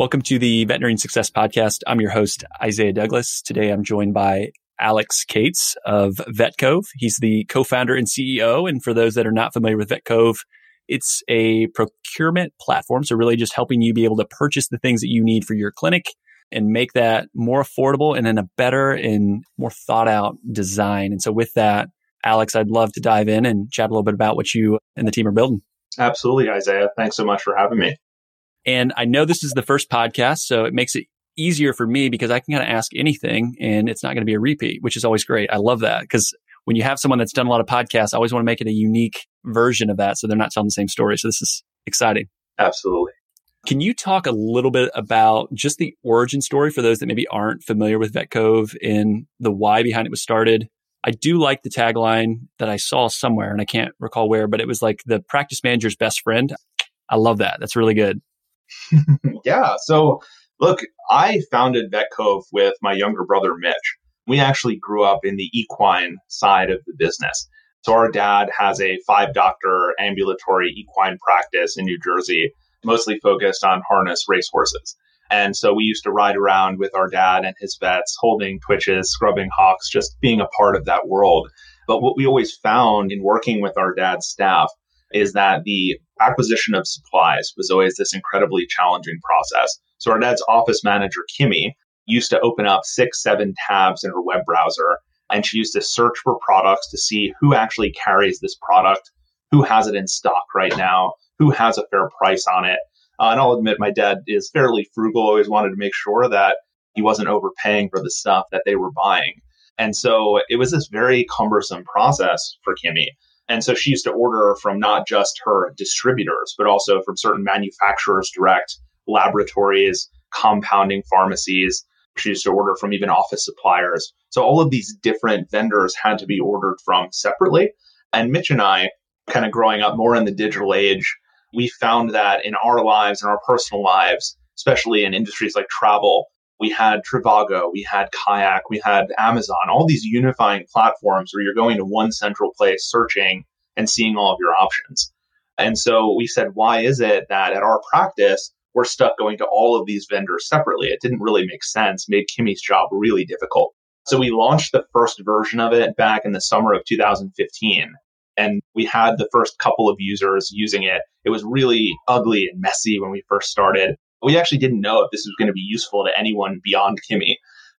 Welcome to the Veterinary Success Podcast. I'm your host, Isaiah Douglas. Today I'm joined by Alex Kates of VetCove. He's the co-founder and CEO. And for those that are not familiar with VetCove, it's a procurement platform. So really just helping you be able to purchase the things that you need for your clinic and make that more affordable and in a better and more thought out design. And so with that, Alex, I'd love to dive in and chat a little bit about what you and the team are building. Absolutely, Isaiah. Thanks so much for having me. And I know this is the first podcast, so it makes it easier for me because I can kind of ask anything and it's not going to be a repeat, which is always great. I love that because when you have someone that's done a lot of podcasts, I always want to make it a unique version of that so they're not telling the same story. So this is exciting. Absolutely. Can you talk a little bit about just the origin story for those that maybe aren't familiar with Vet Cove and the why behind it was started? I do like the tagline that I saw somewhere and I can't recall where, but it was like the practice manager's best friend. I love that. That's really good. yeah. So, look, I founded Vet Cove with my younger brother, Mitch. We actually grew up in the equine side of the business. So, our dad has a five doctor ambulatory equine practice in New Jersey, mostly focused on harness racehorses. And so we used to ride around with our dad and his vets, holding twitches, scrubbing hawks, just being a part of that world. But what we always found in working with our dad's staff is that the acquisition of supplies was always this incredibly challenging process. So our dad's office manager, Kimmy, used to open up six, seven tabs in her web browser, and she used to search for products to see who actually carries this product, who has it in stock right now, who has a fair price on it. Uh, and I'll admit, my dad is fairly frugal, always wanted to make sure that he wasn't overpaying for the stuff that they were buying. And so it was this very cumbersome process for Kimmy. And so she used to order from not just her distributors, but also from certain manufacturers direct, laboratories, compounding pharmacies. She used to order from even office suppliers. So all of these different vendors had to be ordered from separately. And Mitch and I, kind of growing up more in the digital age, we found that in our lives and our personal lives, especially in industries like travel, we had Trivago, we had Kayak, we had Amazon, all these unifying platforms where you're going to one central place, searching and seeing all of your options. And so we said, why is it that at our practice, we're stuck going to all of these vendors separately? It didn't really make sense, made Kimmy's job really difficult. So we launched the first version of it back in the summer of 2015. And we had the first couple of users using it. It was really ugly and messy when we first started we actually didn't know if this was going to be useful to anyone beyond Kimmy.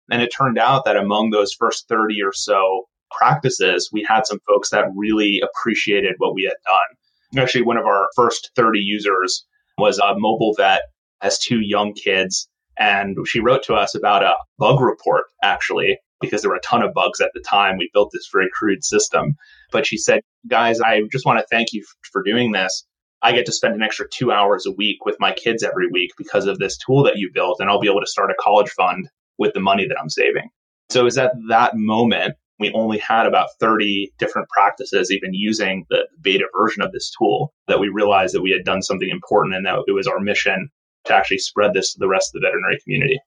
And it turned out that among those first 30 or so practices, we had some folks that really appreciated what we had done. Actually, one of our first 30 users was a mobile vet, has two young kids. And she wrote to us about a bug report, actually, because there were a ton of bugs at the time. We built this very crude system. But she said, guys, I just want to thank you for doing this. I get to spend an extra two hours a week with my kids every week because of this tool that you built, and I'll be able to start a college fund with the money that I'm saving. So, it was at that moment we only had about 30 different practices even using the beta version of this tool that we realized that we had done something important and that it was our mission to actually spread this to the rest of the veterinary community.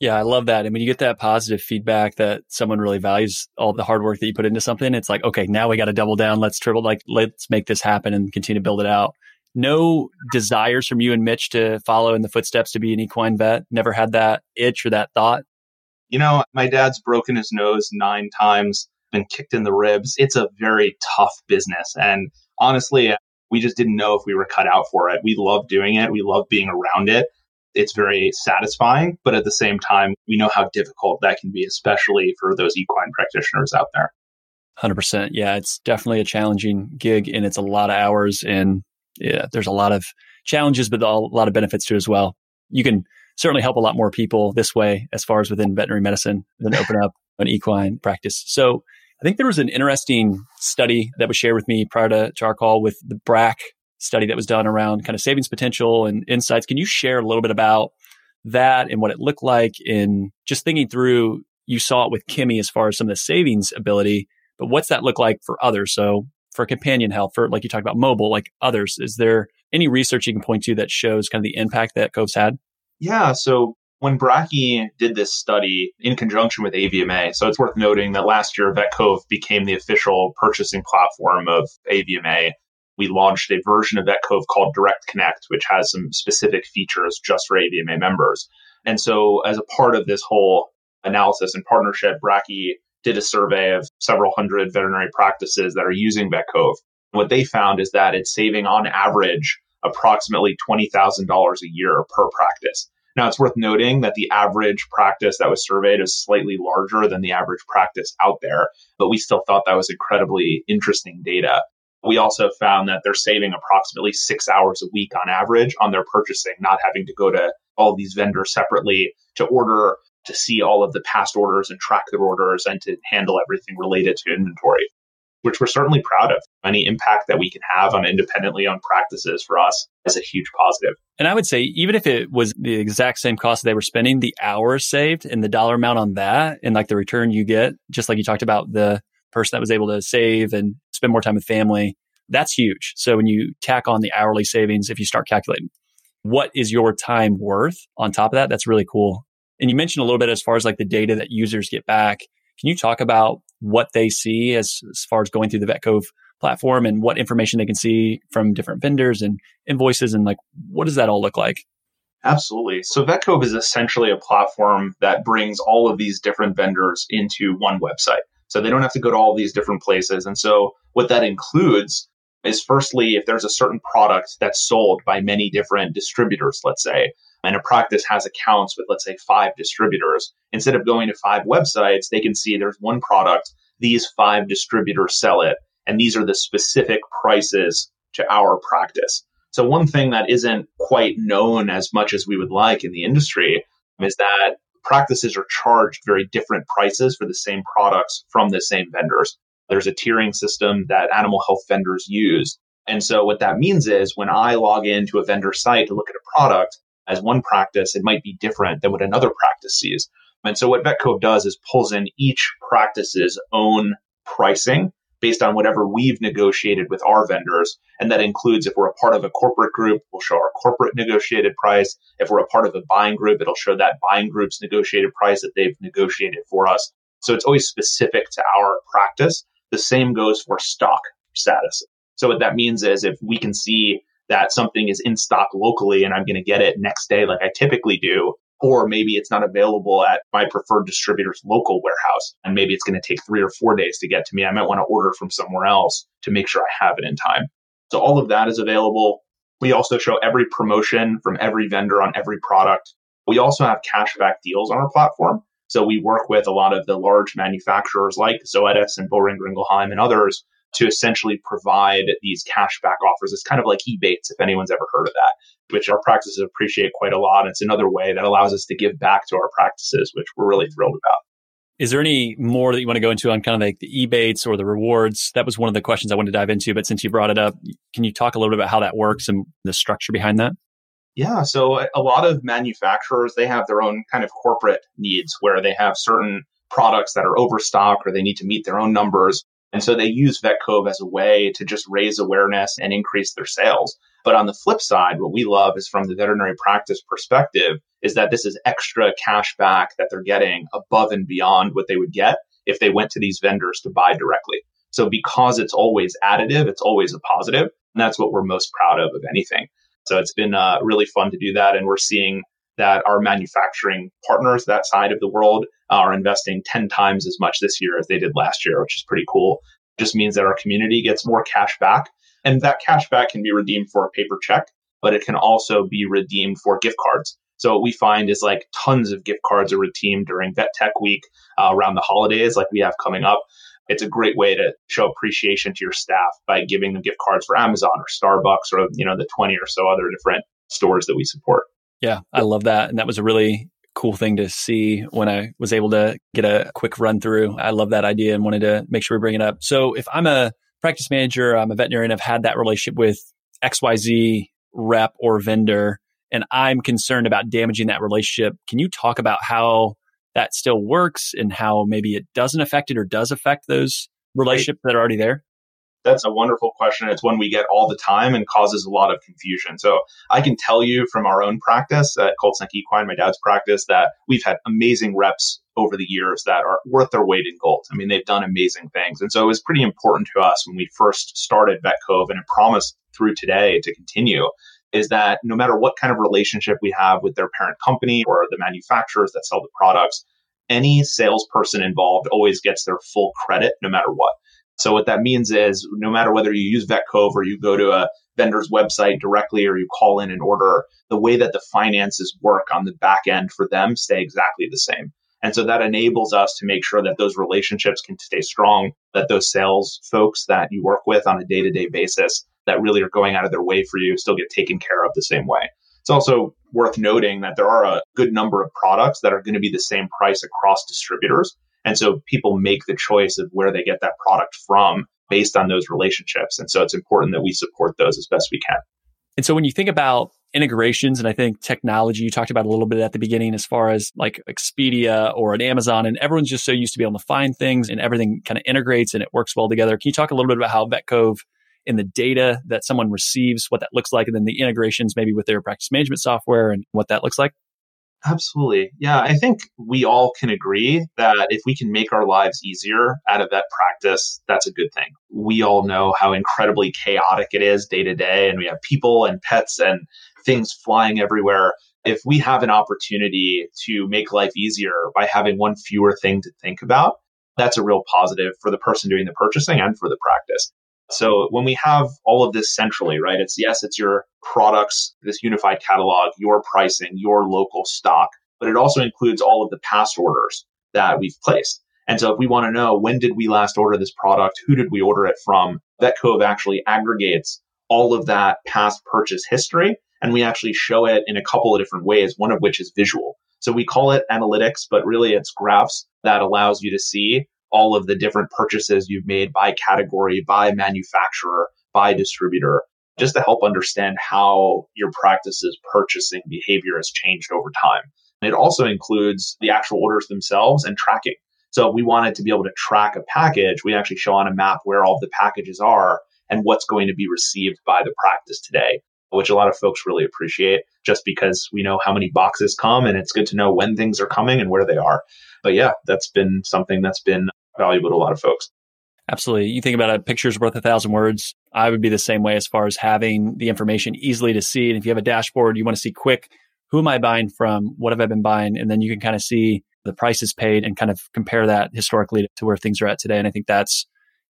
Yeah, I love that. And when you get that positive feedback that someone really values all the hard work that you put into something, it's like, okay, now we got to double down. Let's triple, like, let's make this happen and continue to build it out. No desires from you and Mitch to follow in the footsteps to be an equine vet. Never had that itch or that thought. You know, my dad's broken his nose nine times, been kicked in the ribs. It's a very tough business. And honestly, we just didn't know if we were cut out for it. We love doing it. We love being around it it's very satisfying, but at the same time, we know how difficult that can be, especially for those equine practitioners out there. 100%. Yeah, it's definitely a challenging gig and it's a lot of hours and yeah, there's a lot of challenges, but a lot of benefits too as well. You can certainly help a lot more people this way as far as within veterinary medicine than open up an equine practice. So I think there was an interesting study that was shared with me prior to, to our call with the Brakke study that was done around kind of savings potential and insights. Can you share a little bit about that and what it looked like in just thinking through? You saw it with Kimmy as far as some of the savings ability, but what's that look like for others? So for companion health, for like you talked about mobile, like others, is there any research you can point to that shows kind of the impact that Cove's had? Yeah. So when Brakke did this study in conjunction with AVMA, so it's worth noting that last year VetCove became the official purchasing platform of AVMA we launched a version of Vetcove called Direct Connect, which has some specific features just for AVMA members. And so, as a part of this whole analysis and partnership, Brakke did a survey of several hundred veterinary practices that are using Vetcove. What they found is that it's saving on average approximately $20,000 a year per practice. Now, it's worth noting that the average practice that was surveyed is slightly larger than the average practice out there, but we still thought that was incredibly interesting data. We also found that they're saving approximately six hours a week on average on their purchasing, not having to go to all these vendors separately to order, to see all of the past orders and track their orders and to handle everything related to inventory which we're certainly proud of. Any impact that we can have um, on independently owned practices for us is a huge positive. And I would say, even if it was the exact same cost they were spending, the hours saved and the dollar amount on that and like the return you get, just like you talked about the person that was able to save and spend more time with family, that's huge. So when you tack on the hourly savings, if you start calculating what is your time worth on top of that, that's really cool. And you mentioned a little bit as far as like the data that users get back. Can you talk about what they see as, as far as going through the Vetcove platform and what information they can see from different vendors and invoices and like what does that all look like? Absolutely. So Vetcove is essentially a platform that brings all of these different vendors into one website. So they don't have to go to all these different places. And so what that includes is firstly, if there's a certain product that's sold by many different distributors, let's say, and a practice has accounts with, let's say, five distributors, instead of going to five websites, they can see there's one product, these five distributors sell it, and these are the specific prices to our practice. So, one thing that isn't quite known as much as we would like in the industry is that practices are charged very different prices for the same products from the same vendors. There's a tiering system that animal health vendors use. And so, what that means is when I log into a vendor site to look at a product, as one practice, it might be different than what another practice sees. And so what Vetcove does is pulls in each practice's own pricing based on whatever we've negotiated with our vendors. And that includes if we're a part of a corporate group, we'll show our corporate negotiated price. If we're a part of a buying group, it'll show that buying group's negotiated price that they've negotiated for us. So it's always specific to our practice. The same goes for stock status. So what that means is if we can see that something is in stock locally and I'm going to get it next day like I typically do. Or maybe it's not available at my preferred distributor's local warehouse. And maybe it's going to take three or four days to get to me. I might want to order from somewhere else to make sure I have it in time. So all of that is available. We also show every promotion from every vendor on every product. We also have cashback deals on our platform. So we work with a lot of the large manufacturers like Zoetis and Boehringer Ingelheim and others to essentially provide these cashback offers. It's kind of like Ebates, if anyone's ever heard of that, which our practices appreciate quite a lot. It's another way that allows us to give back to our practices, which we're really thrilled about. Is there any more that you want to go into on kind of like the Ebates or the rewards? That was one of the questions I wanted to dive into, but since you brought it up, can you talk a little bit about how that works and the structure behind that? Yeah, so a lot of manufacturers, they have their own kind of corporate needs where they have certain products that are overstock or they need to meet their own numbers. And so they use Vetcove as a way to just raise awareness and increase their sales. But on the flip side, what we love is from the veterinary practice perspective is that this is extra cash back that they're getting above and beyond what they would get if they went to these vendors to buy directly. So because it's always additive, it's always a positive, and that's what we're most proud of of anything. So it's been uh, really fun to do that, and we're seeing that our manufacturing partners that side of the world are investing 10 times as much this year as they did last year, which is pretty cool. Just means that our community gets more cash back. And that cash back can be redeemed for a paper check, but it can also be redeemed for gift cards. So what we find is like tons of gift cards are redeemed during Vet Tech Week uh, around the holidays, like we have coming up. It's a great way to show appreciation to your staff by giving them gift cards for Amazon or Starbucks or you know the 20 or so other different stores that we support. Yeah, I love that. And that was a really cool thing to see when I was able to get a quick run through. I love that idea and wanted to make sure we bring it up. So if I'm a practice manager, I'm a veterinarian, I've had that relationship with XYZ rep or vendor, and I'm concerned about damaging that relationship. Can you talk about how that still works and how maybe it doesn't affect it or does affect those relationships that are already there? That's a wonderful question. It's one we get all the time and causes a lot of confusion. So I can tell you from our own practice at Colts Neck Equine, my dad's practice, that we've had amazing reps over the years that are worth their weight in gold. I mean, they've done amazing things. And so it was pretty important to us when we first started Vet Cove and it promised through today to continue is that no matter what kind of relationship we have with their parent company or the manufacturers that sell the products, any salesperson involved always gets their full credit no matter what. So what that means is no matter whether you use VetCove or you go to a vendor's website directly or you call in an order, the way that the finances work on the back end for them stay exactly the same. And so that enables us to make sure that those relationships can stay strong, that those sales folks that you work with on a day to day basis that really are going out of their way for you still get taken care of the same way. It's also worth noting that there are a good number of products that are going to be the same price across distributors. And so people make the choice of where they get that product from based on those relationships. And so it's important that we support those as best we can. And so when you think about integrations and I think technology, you talked about a little bit at the beginning as far as like Expedia or an Amazon, and everyone's just so used to be able to find things and everything kind of integrates and it works well together. Can you talk a little bit about how VetCove in the data that someone receives, what that looks like, and then the integrations maybe with their practice management software and what that looks like? Absolutely. Yeah, I think we all can agree that if we can make our lives easier out of that practice, that's a good thing. We all know how incredibly chaotic it is day to day, and we have people and pets and things flying everywhere. If we have an opportunity to make life easier by having one fewer thing to think about, that's a real positive for the person doing the purchasing and for the practice. So when we have all of this centrally, right, it's yes, it's your products, this unified catalog, your pricing, your local stock, but it also includes all of the past orders that we've placed. And so if we want to know when did we last order this product, who did we order it from, VetCove actually aggregates all of that past purchase history. And we actually show it in a couple of different ways, one of which is visual. So we call it analytics, but really it's graphs that allows you to see all of the different purchases you've made by category, by manufacturer, by distributor, just to help understand how your practice's purchasing behavior has changed over time. It also includes the actual orders themselves and tracking. So if we wanted to be able to track a package, we actually show on a map where all the packages are and what's going to be received by the practice today, which a lot of folks really appreciate just because we know how many boxes come and it's good to know when things are coming and where they are. But yeah, that's been something that's been valuable to a lot of folks. Absolutely. You think about a picture's worth a thousand words. I would be the same way as far as having the information easily to see. And if you have a dashboard, you want to see quick, who am I buying from? What have I been buying? And then you can kind of see the prices paid and kind of compare that historically to where things are at today. And I think that's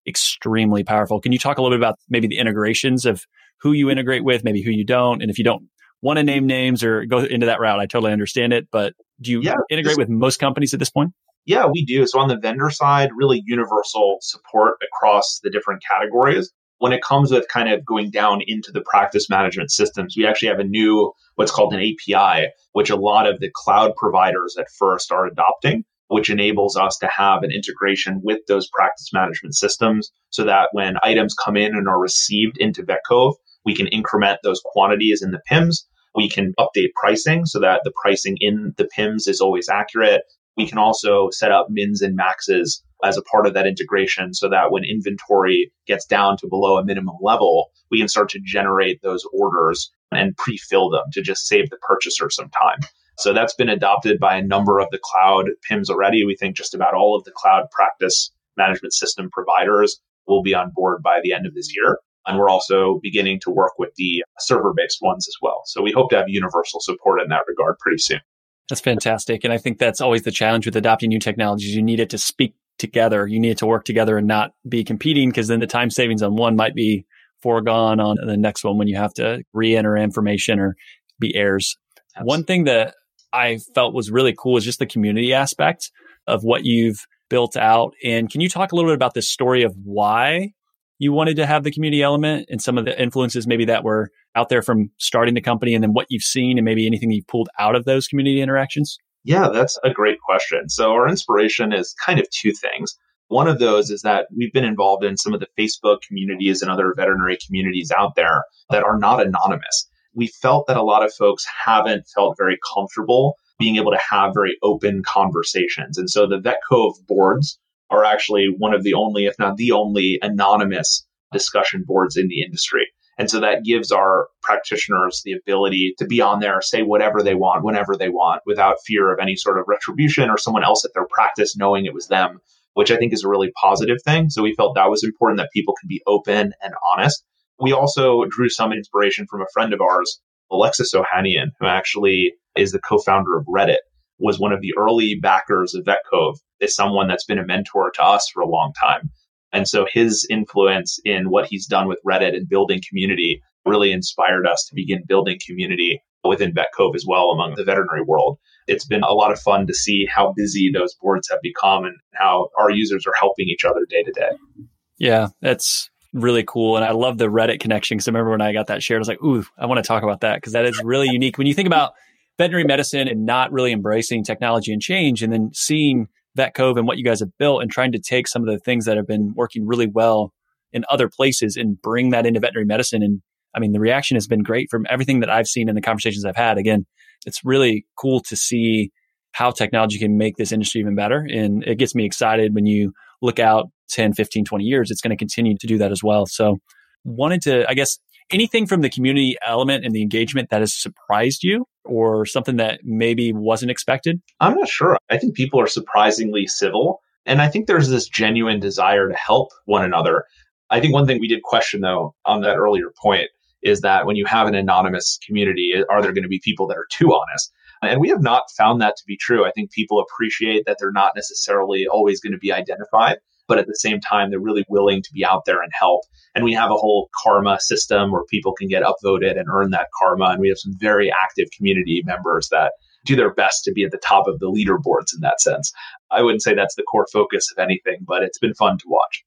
extremely powerful. Can you talk a little bit about maybe the integrations of who you integrate with, maybe who you don't? And if you don't want to name names or go into that route, I totally understand it. But do you yeah, integrate with most companies at this point? Yeah, we do. So on the vendor side, really universal support across the different categories. When it comes with kind of going down into the practice management systems, we actually have a new, what's called an API, which a lot of the cloud providers at first are adopting, which enables us to have an integration with those practice management systems so that when items come in and are received into VetCove, we can increment those quantities in the PIMS. We can update pricing so that the pricing in the PIMS is always accurate. We can also set up mins and maxes as a part of that integration so that when inventory gets down to below a minimum level, we can start to generate those orders and pre-fill them to just save the purchaser some time. So that's been adopted by a number of the cloud PIMs already. We think just about all of the cloud practice management system providers will be on board by the end of this year. And we're also beginning to work with the server based ones as well. So we hope to have universal support in that regard pretty soon. That's fantastic. And I think that's always the challenge with adopting new technologies. You need it to speak together. You need it to work together and not be competing because then the time savings on one might be foregone on the next one when you have to re-enter information or be errors. Absolutely. One thing that I felt was really cool is just the community aspect of what you've built out. And can you talk a little bit about the story of why you wanted to have the community element and some of the influences maybe that were out there from starting the company and then what you've seen and maybe anything you've pulled out of those community interactions? Yeah, that's a great question. So, our inspiration is kind of two things. One of those is that we've been involved in some of the Facebook communities and other veterinary communities out there that are not anonymous. We felt that a lot of folks haven't felt very comfortable being able to have very open conversations. And so the VetCove boards are actually one of the only, if not the only, anonymous discussion boards in the industry. And so that gives our practitioners the ability to be on there, say whatever they want, whenever they want, without fear of any sort of retribution or someone else at their practice knowing it was them, which I think is a really positive thing. So we felt that was important that people can be open and honest. We also drew some inspiration from a friend of ours, Alexis Ohanian, who actually is the co-founder of Reddit, was one of the early backers of VetCove, is someone that's been a mentor to us for a long time. And so his influence in what he's done with Reddit and building community really inspired us to begin building community within VetCove as well among the veterinary world. It's been a lot of fun to see how busy those boards have become and how our users are helping each other day to day. Yeah, that's really cool. And I love the Reddit connection because I remember when I got that shared, I was like, ooh, I want to talk about that because that is really unique. When you think about veterinary medicine and not really embracing technology and change and then seeing VetCove and what you guys have built and trying to take some of the things that have been working really well in other places and bring that into veterinary medicine. And I mean, the reaction has been great from everything that I've seen in the conversations I've had. Again, it's really cool to see how technology can make this industry even better. And it gets me excited when you look out 10, 15, 20 years, it's going to continue to do that as well. So wanted to, I guess, anything from the community element and the engagement that has surprised you or something that maybe wasn't expected? I'm not sure. I think people are surprisingly civil. And I think there's this genuine desire to help one another. I think one thing we did question, though, on that earlier point is that when you have an anonymous community, are there going to be people that are too honest? And we have not found that to be true. I think people appreciate that they're not necessarily always going to be identified but at the same time, they're really willing to be out there and help. And we have a whole karma system where people can get upvoted and earn that karma. And we have some very active community members that do their best to be at the top of the leaderboards in that sense. I wouldn't say that's the core focus of anything, but it's been fun to watch.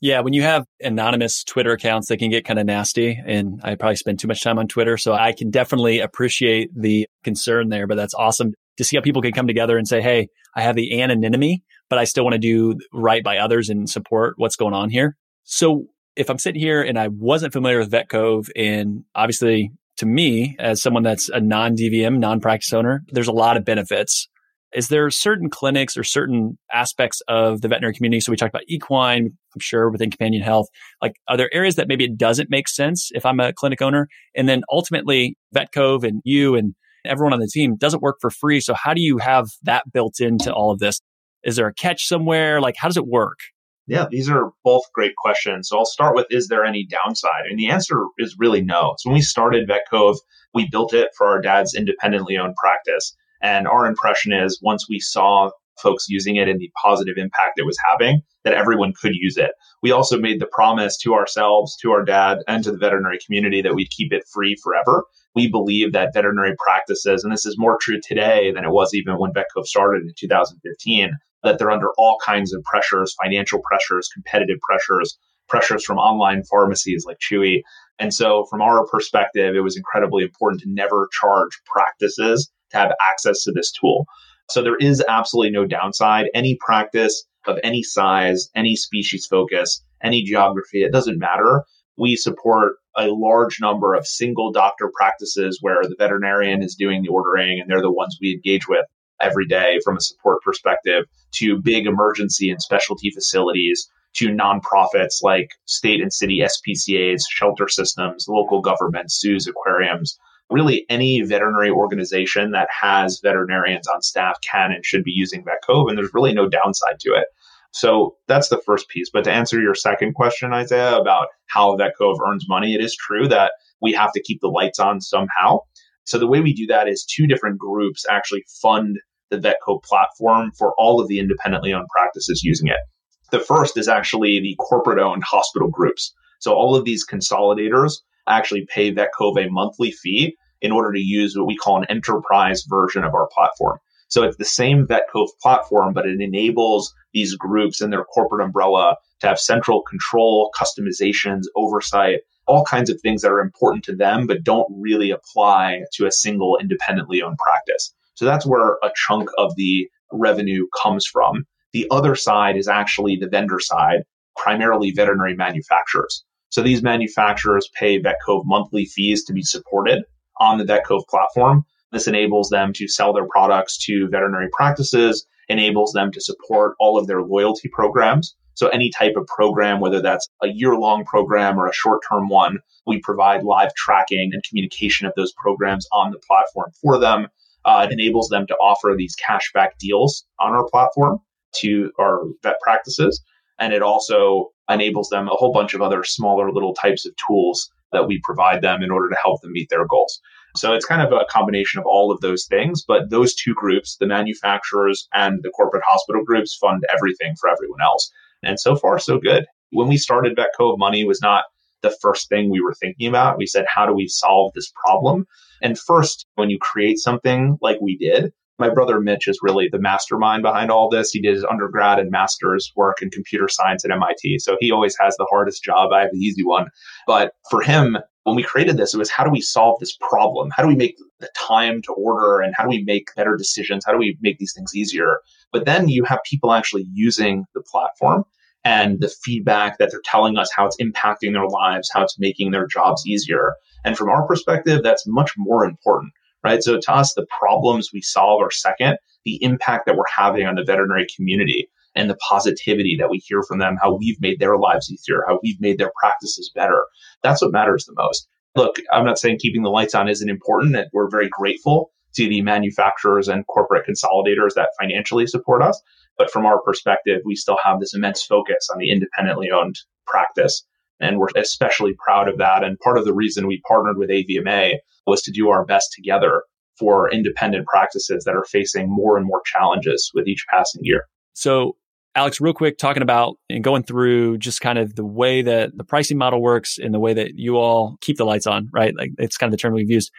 Yeah, when you have anonymous Twitter accounts, they can get kind of nasty. And I probably spend too much time on Twitter. So I can definitely appreciate the concern there, but that's awesome to see how people can come together and say, Hey, I have the anonymity, but I still want to do right by others and support what's going on here. So if I'm sitting here and I wasn't familiar with VetCove and obviously to me as someone that's a non-DVM, non-practice owner, there's a lot of benefits. Is there certain clinics or certain aspects of the veterinary community? So we talked about equine, I'm sure within companion health. Like, are there areas that maybe it doesn't make sense if I'm a clinic owner? And then ultimately, VetCove and you and everyone on the team doesn't work for free. So how do you have that built into all of this? Is there a catch somewhere? Like, how does it work? Yeah, these are both great questions. So I'll start with is there any downside? And the answer is really no. So when we started VetCove, we built it for our dad's independently owned practice. And our impression is once we saw folks using it and the positive impact it was having, that everyone could use it. We also made the promise to ourselves, to our dad, and to the veterinary community that we'd keep it free forever. We believe that veterinary practices, and this is more true today than it was even when VetCove started in 2015, that they're under all kinds of pressures, financial pressures, competitive pressures, pressures from online pharmacies like Chewy. And so from our perspective, it was incredibly important to never charge practices to have access to this tool. So there is absolutely no downside. Any practice of any size, any species focus, any geography, it doesn't matter. We support a large number of single doctor practices where the veterinarian is doing the ordering and they're the ones we engage with every day from a support perspective to big emergency and specialty facilities to nonprofits like state and city SPCAs, shelter systems, local governments, zoos, aquariums. Really, any veterinary organization that has veterinarians on staff can and should be using VetCove, and there's really no downside to it. So that's the first piece. But to answer your second question, Isaiah, about how VetCove earns money, it is true that we have to keep the lights on somehow. So the way we do that is two different groups actually fund the Vetcove platform for all of the independently owned practices using it. The first is actually the corporate owned hospital groups. So all of these consolidators actually pay VetCove a monthly fee in order to use what we call an enterprise version of our platform. So it's the same VetCove platform, but it enables these groups and their corporate umbrella to have central control, customizations, oversight, all kinds of things that are important to them, but don't really apply to a single independently owned practice. So that's where a chunk of the revenue comes from. The other side is actually the vendor side, primarily veterinary manufacturers. So these manufacturers pay VetCove monthly fees to be supported on the VetCove platform. This enables them to sell their products to veterinary practices, enables them to support all of their loyalty programs. So any type of program, whether that's a year long program or a short term one, we provide live tracking and communication of those programs on the platform for them. Uh, it enables them to offer these cashback deals on our platform to our vet practices. And it also enables them a whole bunch of other smaller little types of tools that we provide them in order to help them meet their goals. So it's kind of a combination of all of those things. But those two groups, the manufacturers and the corporate hospital groups, fund everything for everyone else. And so far, so good. When we started Vetcove, money was not the first thing we were thinking about. We said, how do we solve this problem? And first, when you create something like we did, my brother Mitch is really the mastermind behind all this. He did his undergrad and master's work in computer science at MIT. So he always has the hardest job. I have the easy one. But for him, when we created this, it was how do we solve this problem? How do we make the time to order and how do we make better decisions? How do we make these things easier? But then you have people actually using the platform and the feedback that they're telling us how it's impacting their lives, how it's making their jobs easier. And from our perspective, that's much more important, right? So to us, the problems we solve are second, the impact that we're having on the veterinary community and the positivity that we hear from them, how we've made their lives easier, how we've made their practices better. That's what matters the most. Look, I'm not saying keeping the lights on isn't important, and we're very grateful the manufacturers and corporate consolidators that financially support us. But from our perspective, we still have this immense focus on the independently owned practice. And we're especially proud of that. And part of the reason we partnered with AVMA was to do our best together for independent practices that are facing more and more challenges with each passing year. So, Alex, real quick, talking about and going through just kind of the way that the pricing model works and the way that you all keep the lights on, right? Like it's kind of the term we've used.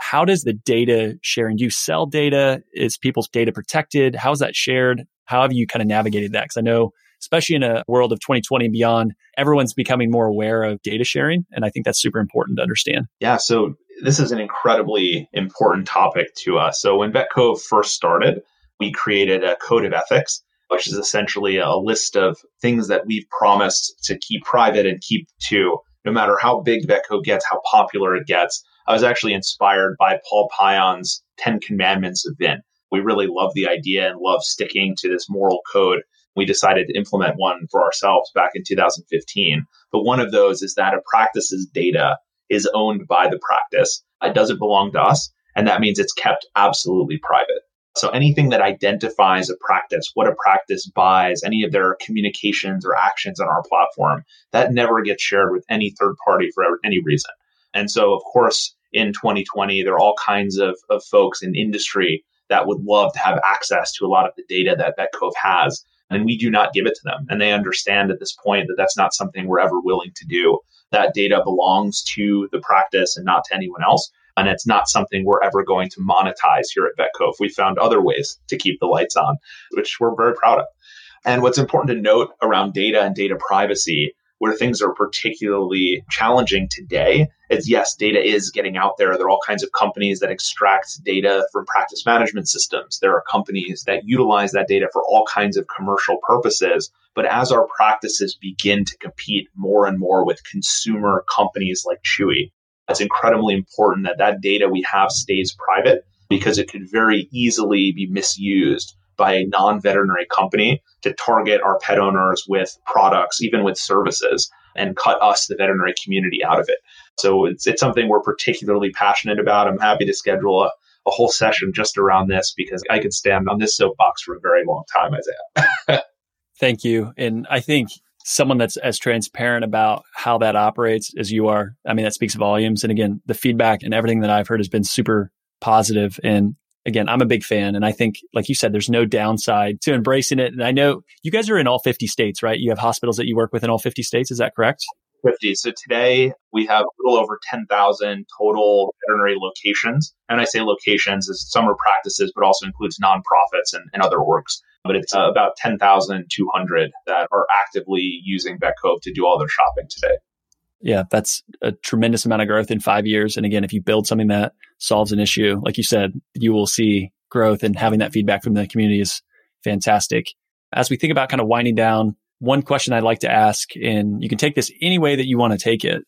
How does the data sharing? Do you sell data? Is people's data protected? How is that shared? How have you kind of navigated that? Because I know, especially in a world of 2020 and beyond, everyone's becoming more aware of data sharing. And I think that's super important to understand. Yeah. So this is an incredibly important topic to us. So when VetCove first started, we created a code of ethics, which is essentially a list of things that we've promised to keep private and keep to no matter how big VetCove gets, how popular it gets. I was actually inspired by Paul Pion's 10 Commandments of VIN we really love the idea and love sticking to this moral code. We decided to implement one for ourselves back in 2015. But one of those is that a practice's data is owned by the practice. It doesn't belong to us. And that means it's kept absolutely private. So anything that identifies a practice, what a practice buys, any of their communications or actions on our platform, that never gets shared with any third party for any reason. And so, of course, in 2020, there are all kinds of, of folks in industry that would love to have access to a lot of the data that Vetcove has. And we do not give it to them. And they understand at this point that that's not something we're ever willing to do. That data belongs to the practice and not to anyone else. And it's not something we're ever going to monetize here at Vetcove. We found other ways to keep the lights on, which we're very proud of. And what's important to note around data and data privacy where things are particularly challenging today is yes, data is getting out there. There are all kinds of companies that extract data from practice management systems. There are companies that utilize that data for all kinds of commercial purposes. But as our practices begin to compete more and more with consumer companies like Chewy, it's incredibly important that that data we have stays private because it could very easily be misused by a non veterinary company to target our pet owners with products, even with services, and cut us, the veterinary community, out of it. So it's, it's something we're particularly passionate about. I'm happy to schedule a, a whole session just around this because I could stand on this soapbox for a very long time, Isaiah. Thank you. And I think someone that's as transparent about how that operates as you are, I mean, that speaks volumes. And again, the feedback and everything that I've heard has been super positive. And again, I'm a big fan. And I think, like you said, there's no downside to embracing it. And I know you guys are in all 50 states, right? You have hospitals that you work with in all 50 states. Is that correct? 50. So today we have a little over 10,000 total veterinary locations. And I say locations as some are practices, but also includes nonprofits and, and other works. But it's uh, about 10,200 that are actively using Vetcove to do all their shopping today. Yeah, that's a tremendous amount of growth in five years. And again, if you build something that solves an issue, like you said, you will see growth and having that feedback from the community is fantastic. As we think about kind of winding down, one question I'd like to ask, and you can take this any way that you want to take it,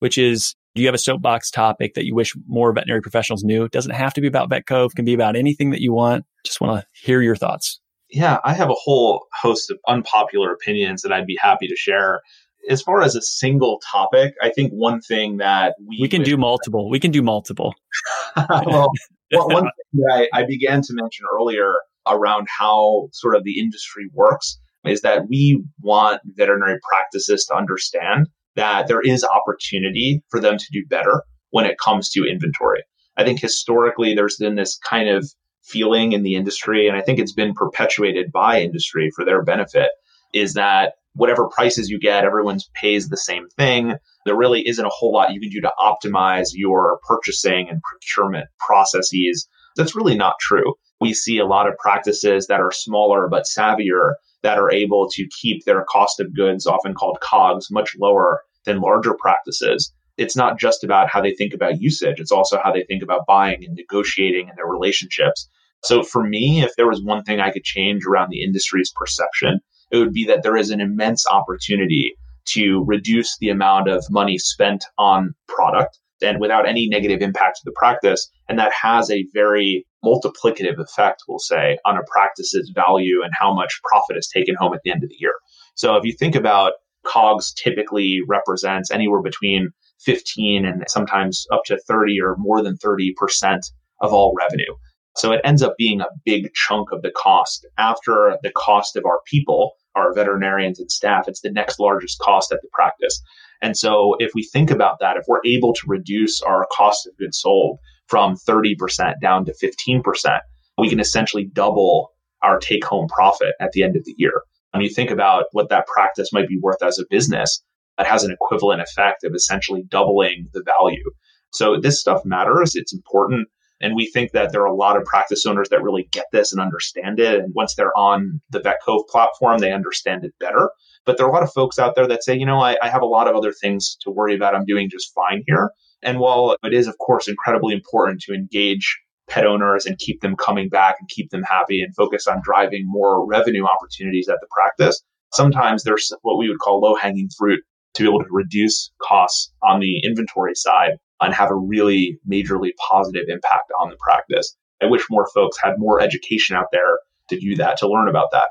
which is, do you have a soapbox topic that you wish more veterinary professionals knew? It doesn't have to be about VetCove, it can be about anything that you want. Just want to hear your thoughts. Yeah, I have a whole host of unpopular opinions that I'd be happy to share. As far as a single topic, I think one thing that we we can do multiple. We can do multiple. well, one thing that I, I began to mention earlier around how sort of the industry works is that we want veterinary practices to understand that there is opportunity for them to do better when it comes to inventory. I think historically there's been this kind of feeling in the industry, and I think it's been perpetuated by industry for their benefit, is that whatever prices you get, everyone pays the same thing. There really isn't a whole lot you can do to optimize your purchasing and procurement processes. That's really not true. We see a lot of practices that are smaller but savvier that are able to keep their cost of goods, often called COGS, much lower than larger practices. It's not just about how they think about usage, it's also how they think about buying and negotiating and their relationships. So for me, if there was one thing I could change around the industry's perception, it would be that there is an immense opportunity to reduce the amount of money spent on product and without any negative impact to the practice. And that has a very multiplicative effect, we'll say, on a practice's value and how much profit is taken home at the end of the year. So if you think about COGS typically represents anywhere between 15 and sometimes up to 30 or more than 30% of all revenue. So it ends up being a big chunk of the cost after the cost of our people, our veterinarians and staff. It's the next largest cost at the practice. And so if we think about that, if we're able to reduce our cost of goods sold from 30% down to 15%, we can essentially double our take home profit at the end of the year. When you think about what that practice might be worth as a business, that has an equivalent effect of essentially doubling the value. So this stuff matters. It's important. And we think that there are a lot of practice owners that really get this and understand it. And once they're on the VetCove platform, they understand it better. But there are a lot of folks out there that say, you know, I, I have a lot of other things to worry about. I'm doing just fine here. And while it is, of course, incredibly important to engage pet owners and keep them coming back and keep them happy and focus on driving more revenue opportunities at the practice, sometimes there's what we would call low hanging fruit to be able to reduce costs on the inventory side and have a really majorly positive impact on the practice. I wish more folks had more education out there to do that, to learn about that.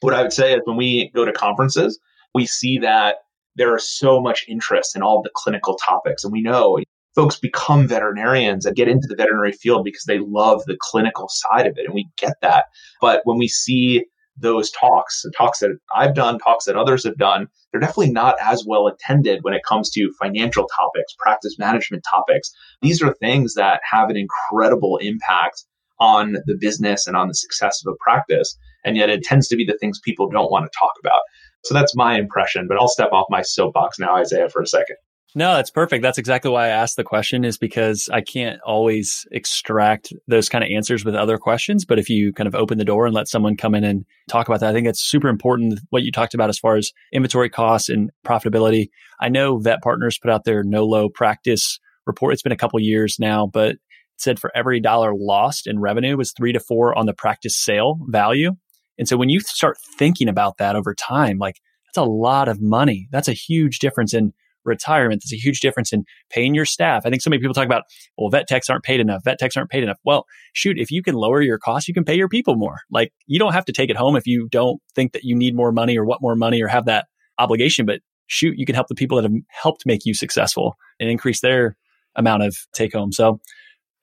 What I would say is when we go to conferences, we see that there is so much interest in all the clinical topics. And we know folks become veterinarians and get into the veterinary field because they love the clinical side of it. And we get that. But when we see those talks, talks that I've done, talks that others have done, they're definitely not as well attended when it comes to financial topics, practice management topics. These are things that have an incredible impact on the business and on the success of a practice. And yet it tends to be the things people don't want to talk about. So that's my impression, but I'll step off my soapbox now, Isaiah, for a second. No, that's perfect. That's exactly why I asked the question is because I can't always extract those kind of answers with other questions. But if you kind of open the door and let someone come in and talk about that, I think that's super important what you talked about as far as inventory costs and profitability. I know Vet Partners put out their no low practice report. It's been a couple years now, but it said for every dollar lost in revenue was three to four on the practice sale value. And so when you start thinking about that over time, like that's a lot of money. That's a huge difference in retirement. There's a huge difference in paying your staff. I think so many people talk about, well, vet techs aren't paid enough. Vet techs aren't paid enough. Well, shoot, if you can lower your costs, you can pay your people more. Like you don't have to take it home if you don't think that you need more money or want more money or have that obligation. But shoot, you can help the people that have helped make you successful and increase their amount of take home. So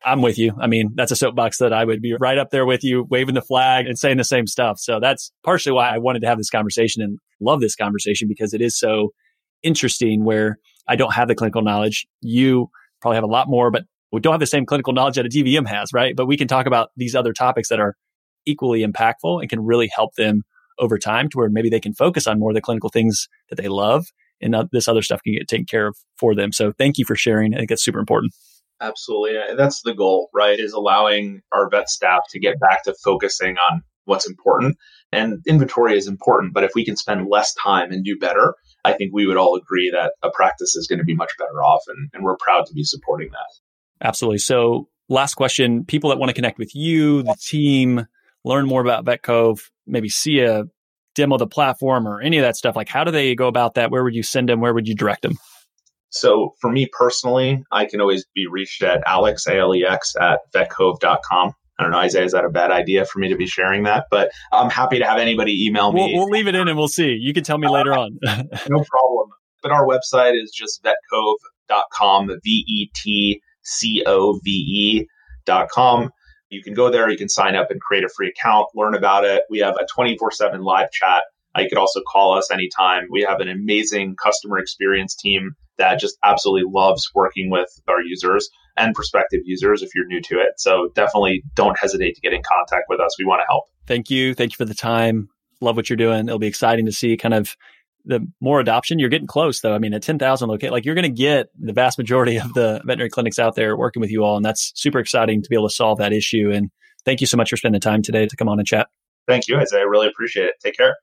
I'm with you. I mean, that's a soapbox that I would be right up there with you, waving the flag and saying the same stuff. So that's partially why I wanted to have this conversation and love this conversation because it is so interesting where I don't have the clinical knowledge. You probably have a lot more, but we don't have the same clinical knowledge that a DVM has, right? But we can talk about these other topics that are equally impactful and can really help them over time to where maybe they can focus on more of the clinical things that they love and this other stuff can get taken care of for them. So thank you for sharing. I think it's super important. Absolutely. That's the goal, right? Is allowing our vet staff to get back to focusing on what's important. And inventory is important, but if we can spend less time and do better, I think we would all agree that a practice is going to be much better off. And, and we're proud to be supporting that. Absolutely. So, last question people that want to connect with you, the team, learn more about VetCove, maybe see a demo of the platform or any of that stuff, like how do they go about that? Where would you send them? Where would you direct them? So for me personally, I can always be reached at alex, A-L-E-X, at vetcove.com. I don't know, Isaiah, is that a bad idea for me to be sharing that? But I'm happy to have anybody email me. We'll, we'll leave it in and we'll see. You can tell me later on. no problem. But our website is just vetcove.com, V E T C O V E.com. You can go there, you can sign up and create a free account, learn about it. We have a 24 7 live chat. Uh, you could also call us anytime. We have an amazing customer experience team that just absolutely loves working with our users and prospective users if you're new to it. So definitely don't hesitate to get in contact with us. We want to help. Thank you. Thank you for the time. Love what you're doing. It'll be exciting to see kind of the more adoption. You're getting close though. I mean, at 10,000 locate, like you're going to get the vast majority of the veterinary clinics out there working with you all. And that's super exciting to be able to solve that issue. And thank you so much for spending the time today to come on and chat. Thank you, Isaiah. I really appreciate it. Take care.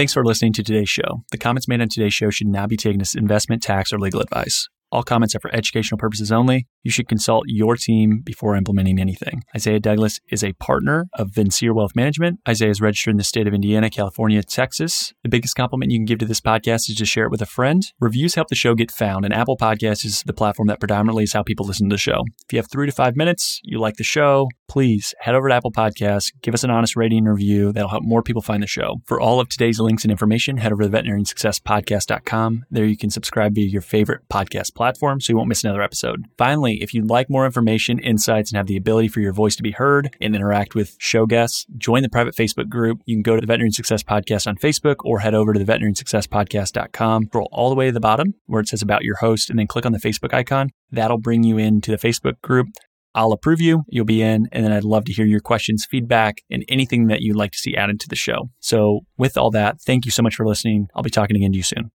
Thanks for listening to today's show. The comments made on today's show should not be taken as investment, tax, or legal advice. All comments are for educational purposes only. You should consult your team before implementing anything. Isaiah Douglas is a partner of Vincere Wealth Management. Isaiah is registered in the state of Indiana, California, Texas. The biggest compliment you can give to this podcast is to share it with a friend. Reviews help the show get found, and Apple Podcasts is the platform that predominantly is how people listen to the show. If you have three to five minutes, you like the show, please head over to Apple Podcasts, give us an honest rating and review. That'll help more people find the show. For all of today's links and information, head over to veterinariansuccesspodcast.com. There you can subscribe via your favorite podcast platform so you won't miss another episode. Finally, if you'd like more information, insights, and have the ability for your voice to be heard and interact with show guests, join the private Facebook group. You can go to the Veterinary Success Podcast on Facebook or head over to the veterinariansuccesspodcast.com. Scroll all the way to the bottom where it says about your host and then click on the Facebook icon. That'll bring you into the Facebook group. I'll approve you, you'll be in, and then I'd love to hear your questions, feedback, and anything that you'd like to see added to the show. So, with all that, thank you so much for listening. I'll be talking again to you soon.